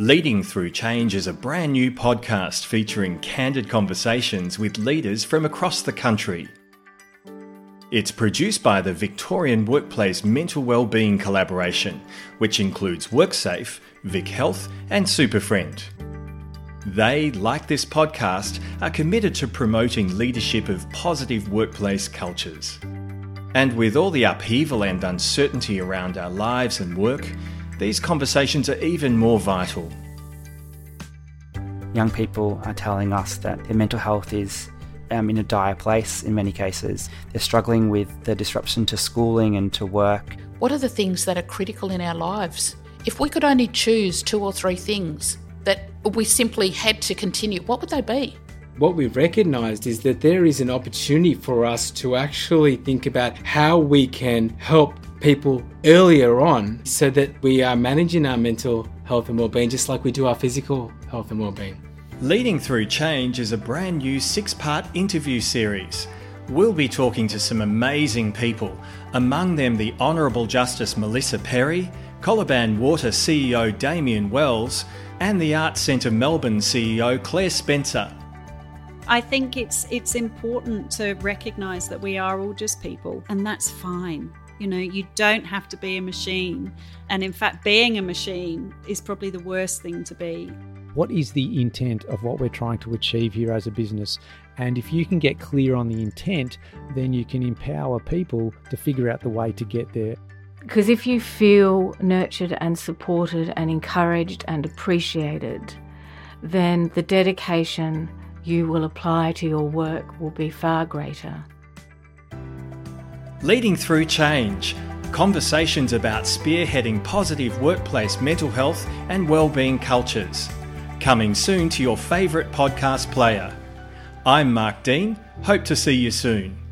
Leading Through Change is a brand new podcast featuring candid conversations with leaders from across the country. It's produced by the Victorian Workplace Mental Wellbeing Collaboration, which includes WorkSafe, Vic Health, and Superfriend. They, like this podcast, are committed to promoting leadership of positive workplace cultures. And with all the upheaval and uncertainty around our lives and work, these conversations are even more vital. Young people are telling us that their mental health is um, in a dire place in many cases. They're struggling with the disruption to schooling and to work. What are the things that are critical in our lives? If we could only choose two or three things that we simply had to continue, what would they be? What we've recognised is that there is an opportunity for us to actually think about how we can help people earlier on so that we are managing our mental health and well-being just like we do our physical health and well-being. Leading Through Change is a brand new six part interview series. We'll be talking to some amazing people, among them the Honourable Justice Melissa Perry, Coliban Water CEO Damien Wells, and the Arts Centre Melbourne CEO Claire Spencer. I think it's it's important to recognise that we are all just people, and that's fine. You know, you don't have to be a machine, and in fact, being a machine is probably the worst thing to be what is the intent of what we're trying to achieve here as a business? And if you can get clear on the intent, then you can empower people to figure out the way to get there. Because if you feel nurtured and supported and encouraged and appreciated, then the dedication you will apply to your work will be far greater. Leading through change. Conversations about spearheading positive workplace mental health and well-being cultures. Coming soon to your favourite podcast player. I'm Mark Dean. Hope to see you soon.